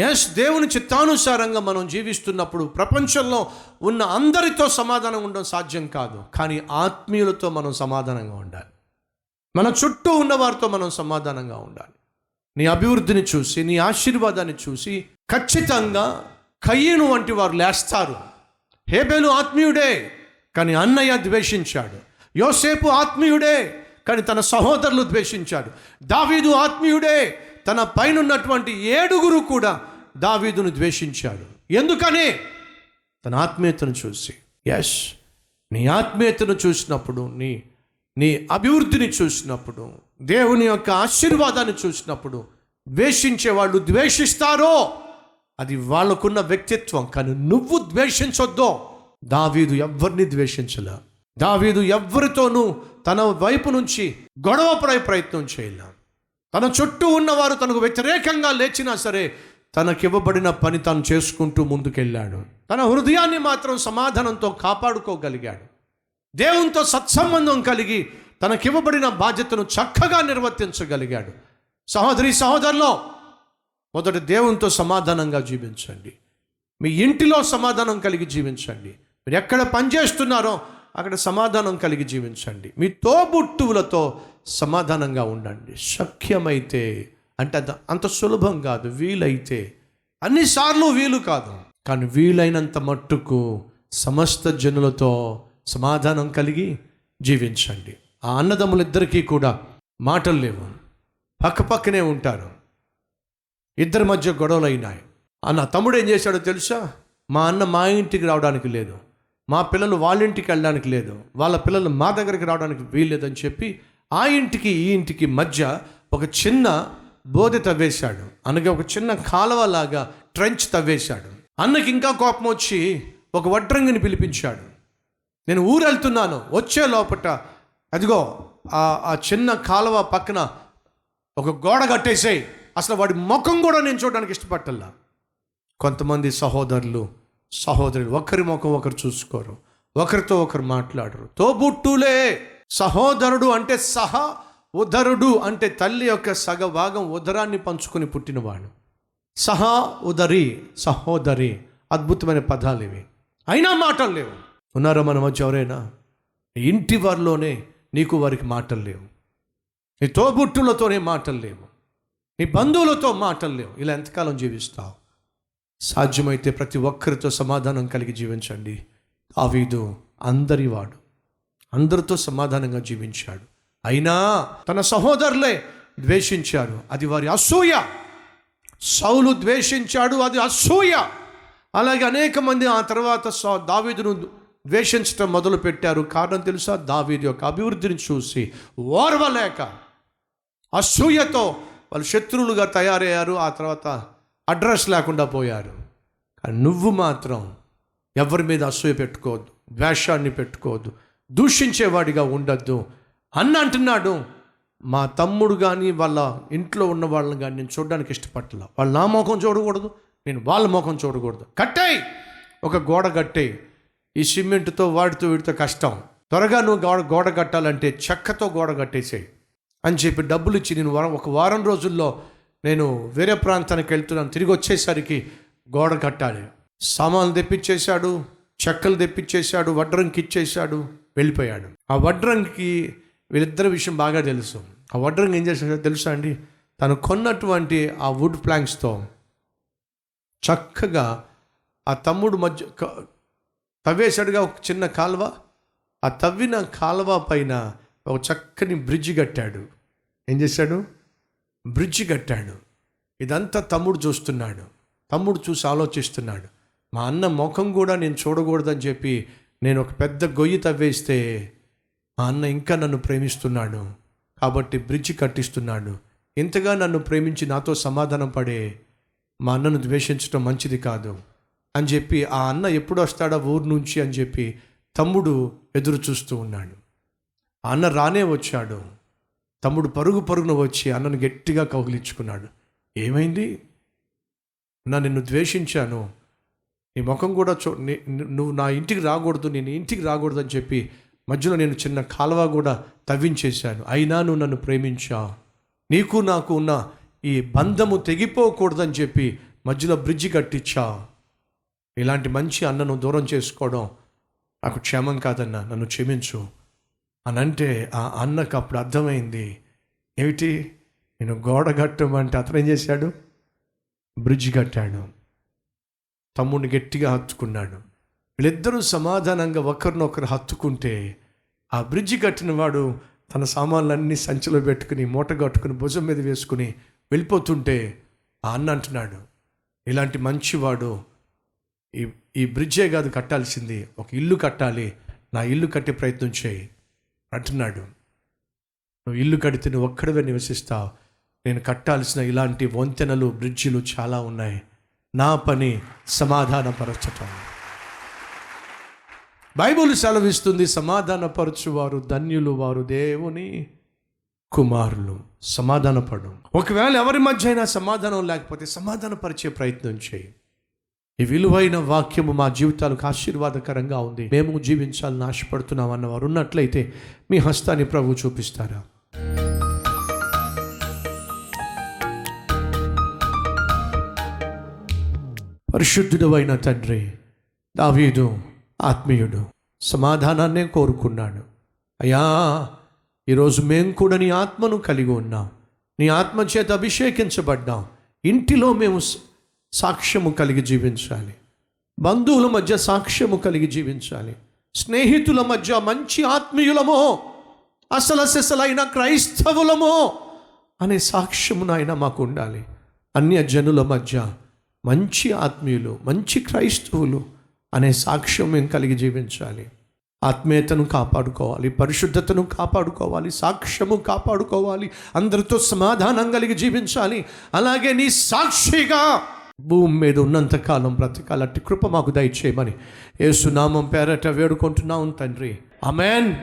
Yes దేవుని చిత్తానుసారంగా మనం జీవిస్తున్నప్పుడు ప్రపంచంలో ఉన్న అందరితో సమాధానం ఉండడం సాధ్యం కాదు. కానీ ఆత్మీయులతో మనం సమాధానంగా ఉండాలి. మన చుట్టూ ఉన్న వారితో మనం సమాధానంగా ఉండాలి. నీ అభివృద్ధిని చూసి నీ ఆశీర్వాదాన్ని చూసి ఖచ్చితంగా కయ్యను వంటి వారు లేస్తారు. హేబేలు ఆత్మీయుడే కానీ అన్నయ్య ద్వేషించాడు. యోసేపు ఆత్మీయుడే కానీ తన సహోదరులు ద్వేషించాడు దావీదు ఆత్మీయుడే తన పైనున్నటువంటి ఏడుగురు కూడా దావీదును ద్వేషించాడు. ఎందుకని? తన ఆత్మీయతను చూసి. ఎస్ నీ ఆత్మీయతను చూసినప్పుడు నీ నీ అభివృద్ధిని చూసినప్పుడు దేవుని యొక్క ఆశీర్వాదాన్ని చూసినప్పుడు ద్వేషించే వాళ్ళు ద్వేషిస్తారో అది వాళ్ళకున్న వ్యక్తిత్వం. కానీ నువ్వు ద్వేషించొద్దు. దావీదు ఎవరిని ద్వేషించలే. దావీదు ఎవ్వరితోనూ తన వైపు నుంచి గొడవపడే ప్రయత్నం చేయలే. తన చుట్టూ ఉన్నవారు తనకు వ్యతిరేకంగా లేచినా సరే తనకివ్వబడిన పని తాను చేసుకుంటూ ముందుకెళ్ళాడు. తన హృదయాన్ని మాత్రం సమాధానంతో కాపాడుకోగలిగాడు. దేవునితో సత్సంబంధం కలిగి తనకివ్వబడిన బాధ్యతను చక్కగా నిర్వర్తించగలిగాడు. సహోదరి సహోదరులో మొదట దేవునితో సమాధానంగా జీవించండి. మీ ఇంటిలో సమాధానం కలిగి జీవించండి. మీరు ఎక్కడ పనిచేస్తున్నారో అక్కడ సమాధానం కలిగి జీవించండి. మీ తోబుట్టువులతో సమాధానంగా ఉండండి. శక్యమైతే అంటే అంత అంత సులభం కాదు వీలైతే. అన్నిసార్లు వీలు కాదు. కానీ వీలైనంత మట్టుకు సమస్త జనులతో సమాధానం కలిగి జీవించండి. ఆ అన్నదమ్ములిద్దరికీ కూడా మాటలు లేవు. పక్కపక్కనే ఉంటారు. ఇద్దరి మధ్య గొడవలు అయినాయి అన్న తమ్ముడు ఏం చేశాడో తెలుసా? మా అన్న మా ఇంటికి రావడానికి లేదు. మా పిల్లలు వాళ్ళ ఇంటికి వెళ్ళడానికి లేదు. వాళ్ళ పిల్లలు మా దగ్గరికి రావడానికి వీల్లేదని చెప్పి ఆ ఇంటికి ఈ ఇంటికి మధ్య ఒక చిన్న బోధి తవ్వేశాడు. అనగా ఒక చిన్న కాలువలాగా ట్రెంచ్ తవ్వేశాడు. అన్నకి ఇంకా కోపం వచ్చి ఒక వడ్రంగిని పిలిపించాడు. నేను ఊరు వెళ్తున్నాను వచ్చే లోపట అదిగో ఆ చిన్న కాలువ పక్కన ఒక గోడ కట్టేసేయి. అసలు వాడి ముఖం కూడా నేను చూడడానికి ఇష్టపట్టల్లా కొంతమంది సహోదరులు సహోదరులు ఒకరి ముఖం ఒకరు చూసుకోరు. ఒకరితో ఒకరు మాట్లాడరు. తోబుట్టులే! సహోదరుడు అంటే సహా ఉదరుడు అంటే తల్లి యొక్క సగ భాగం ఉదరాన్ని పంచుకొని పుట్టినవాడు. సహా ఉదరి సహోదరి అద్భుతమైన పదాలు ఇవి. అయినా మాటలు లేవు. ఉన్నారా మన మధ్య ఎవరైనా? ఇంటి వారిలోనే నీకు వారికి మాటలు లేవు. నీ తోబుట్టులతోనే మాటలు లేవు. నీ బంధువులతో మాటలు లేవు. ఇలా ఎంతకాలం జీవిస్తావు? సాధ్యమైతే ప్రతి ఒక్కరితో సమాధానం కలిగి జీవించండి. దావీదు అందరివాడు. అందరితో సమాధానంగా జీవించాడు. అయినా తన సహోదరులే ద్వేషించారు. అది వారి అసూయ. సౌలు ద్వేషించాడు అది అసూయ. అలాగే అనేక మంది ఆ తర్వాత సౌ- దావీదును ద్వేషించడం మొదలు పెట్టారు కారణం తెలుసా? దావీదు యొక్క అభివృద్ధిని చూసి ఓర్వలేక అసూయతో వాళ్ళు శత్రువులుగా తయారయ్యారు. ఆ తర్వాత అడ్రస్ లేకుండా పోయారు. కానీ నువ్వు మాత్రం ఎవరి మీద అసూయ పెట్టుకోవద్దు ద్వేషాన్ని పెట్టుకోవద్దు దూషించేవాడిగా ఉండొద్దు. అన్న అంటున్నాడు మా తమ్ముడు కానీ వాళ్ళ ఇంట్లో ఉన్న వాళ్ళని కానీ నేను చూడడానికి ఇష్టపడలేదు వాళ్ళు నా ముఖం చూడకూడదు నేను వాళ్ళ ముఖం చూడకూడదు. కట్టాయి! ఒక గోడ కట్టేయి. ఈ సిమెంట్తో వాడితో వీడితో కష్టం. త్వరగా నువ్వు గోడ గోడ కట్టాలంటే చెక్కతో గోడ కట్టేసేయి. అని చెప్పి డబ్బులు ఇచ్చి నేను వారం ఒక వారం రోజుల్లో నేను వేరే ప్రాంతానికి వెళ్తున్నాను. తిరిగి వచ్చేసరికి గోడ కట్టాలి. సామాన్లు తెప్పించేశాడు చెక్కలు తెప్పించేశాడు వడ్రంకి ఇచ్చేశాడు వెళ్ళిపోయాడు. ఆ వడ్రంకి వీళ్ళిద్దరి విషయం బాగా తెలుసు. ఆ వడ్రంగ్ ఏం చేశాడో తెలుసా అండి? తను కొన్నటువంటి ఆ వుడ్ ప్లాంక్స్తో చక్కగా ఆ తమ్ముడు మధ్య తవ్వేశాడుగా ఒక చిన్న కాలువ. ఆ తవ్విన కాలువ పైన ఒక చక్కని బ్రిడ్జి కట్టాడు. ఏం చేశాడు? బ్రిడ్జి కట్టాడు. ఇదంతా తమ్ముడు చూస్తున్నాడు. తమ్ముడు చూసి ఆలోచిస్తున్నాడు. మా అన్న ముఖం కూడా నేను చూడకూడదని చెప్పి నేను ఒక పెద్ద గొయ్యి తవ్వేస్తే మా అన్న ఇంకా నన్ను ప్రేమిస్తున్నాడు. కాబట్టి బ్రిడ్జి కట్టిస్తున్నాడు. ఇంతగా నన్ను ప్రేమించి నాతో సమాధానం పడే మా అన్నను ద్వేషించడం మంచిది కాదు అని చెప్పి ఆ అన్న ఎప్పుడు వస్తాడా ఊరు నుంచి అని చెప్పి తమ్ముడు ఎదురు చూస్తూ ఉన్నాడు. ఆ అన్న రానే వచ్చాడు. తమ్ముడు పరుగు పరుగున వచ్చి అన్నను గట్టిగా కౌగిలించుకున్నాడు. ఏమైంది? నా నిన్ను ద్వేషించాను. నీ ముఖం కూడా చూ నువ్వు నా ఇంటికి రాకూడదు నేను ఇంటికి రాకూడదు అని చెప్పి మధ్యలో నేను చిన్న కాలువ కూడా తవ్వించేశాను. అయినా నువ్వు నన్ను ప్రేమించా. నీకు నాకు ఉన్న ఈ బంధము తెగిపోకూడదని చెప్పి మధ్యలో బ్రిడ్జి కట్టించా. ఇలాంటి మంచి అన్నను దూరం చేసుకోవడం నాకు క్షేమం కాదన్నా నన్ను క్షమించు. అని అంటే ఆ అన్నకు అప్పుడు అర్థమైంది ఏమిటి? నేను గోడ కట్టమంటే అతను ఏం చేశాడు? బ్రిడ్జ్ కట్టాడు. తమ్ముడిని గట్టిగా హత్తుకున్నాడు. వీళ్ళిద్దరూ సమాధానంగా ఒకరినొకరు హత్తుకుంటే ఆ బ్రిడ్జి కట్టిన వాడు తన సామాన్లన్నీ సంచిలో పెట్టుకుని మూట కట్టుకుని భుజం మీద వేసుకుని వెళ్ళిపోతుంటే ఆ అన్న అంటున్నాడు ఇలాంటి మంచివాడు ఈ ఈ బ్రిడ్జే కాదు కట్టాల్సింది. ఒక ఇల్లు కట్టాలి. నా ఇల్లు కట్టే ప్రయత్నం చేయి. అంటున్నాడు. నువ్వు ఇల్లు కడితే నువ్వు ఒక్కడవే నివసిస్తావు నేను కట్టాల్సిన ఇలాంటి వంతెనలు బ్రిడ్జిలు చాలా ఉన్నాయి. నా పని సమాధానపరచటం. బైబుల్ సెలవిస్తుంది సమాధానపరచువారు ధన్యులు వారు దేవుని కుమారులు. సమాధానపడు ఒకవేళ ఎవరి మధ్య అయినా సమాధానం లేకపోతే సమాధానపరిచే ప్రయత్నం చేయి. ఈ విలువైన వాక్యము మా జీవితాలకు ఆశీర్వాదకరంగా ఉంది. మేము జీవించాలని ఆశపడుతున్నాం అన్నవారు ఉన్నట్లయితే మీ హస్తాన్ని ప్రభు చూపిస్తారా? పరిశుద్ధుడమైన తండ్రి దావీదు ఆత్మీయుడు సమాధానాన్నే కోరుకున్నాడు. అయ్యా ఈరోజు మేము కూడా నీ ఆత్మను కలిగి ఉన్నాం. నీ ఆత్మ చేత అభిషేకించబడ్డాం. ఇంటిలో మేము సాక్ష్యము కలిగి జీవించాలి. బంధువుల మధ్య సాక్ష్యము కలిగి జీవించాలి. స్నేహితుల మధ్య మంచి ఆత్మీయులమో అసలు క్రైస్తవులమో అనే సాక్ష్యము నాయన మాకు ఉండాలి అన్య జనుల మధ్య మంచి ఆత్మీయులు మంచి క్రైస్తవులు అనే సాక్ష్యం మేము కలిగి జీవించాలి. ఆత్మీయతను కాపాడుకోవాలి పరిశుద్ధతను కాపాడుకోవాలి సాక్ష్యము కాపాడుకోవాలి అందరితో సమాధానం కలిగి జీవించాలి. అలాగే నీ సాక్షిగా భూమి మీద ఉన్నంతకాలం బ్రతకాలట్టి కృప మాకు దయచేయమని ఏసునామం పేరట వేడుకుంటున్నాం తండ్రి. అమెన్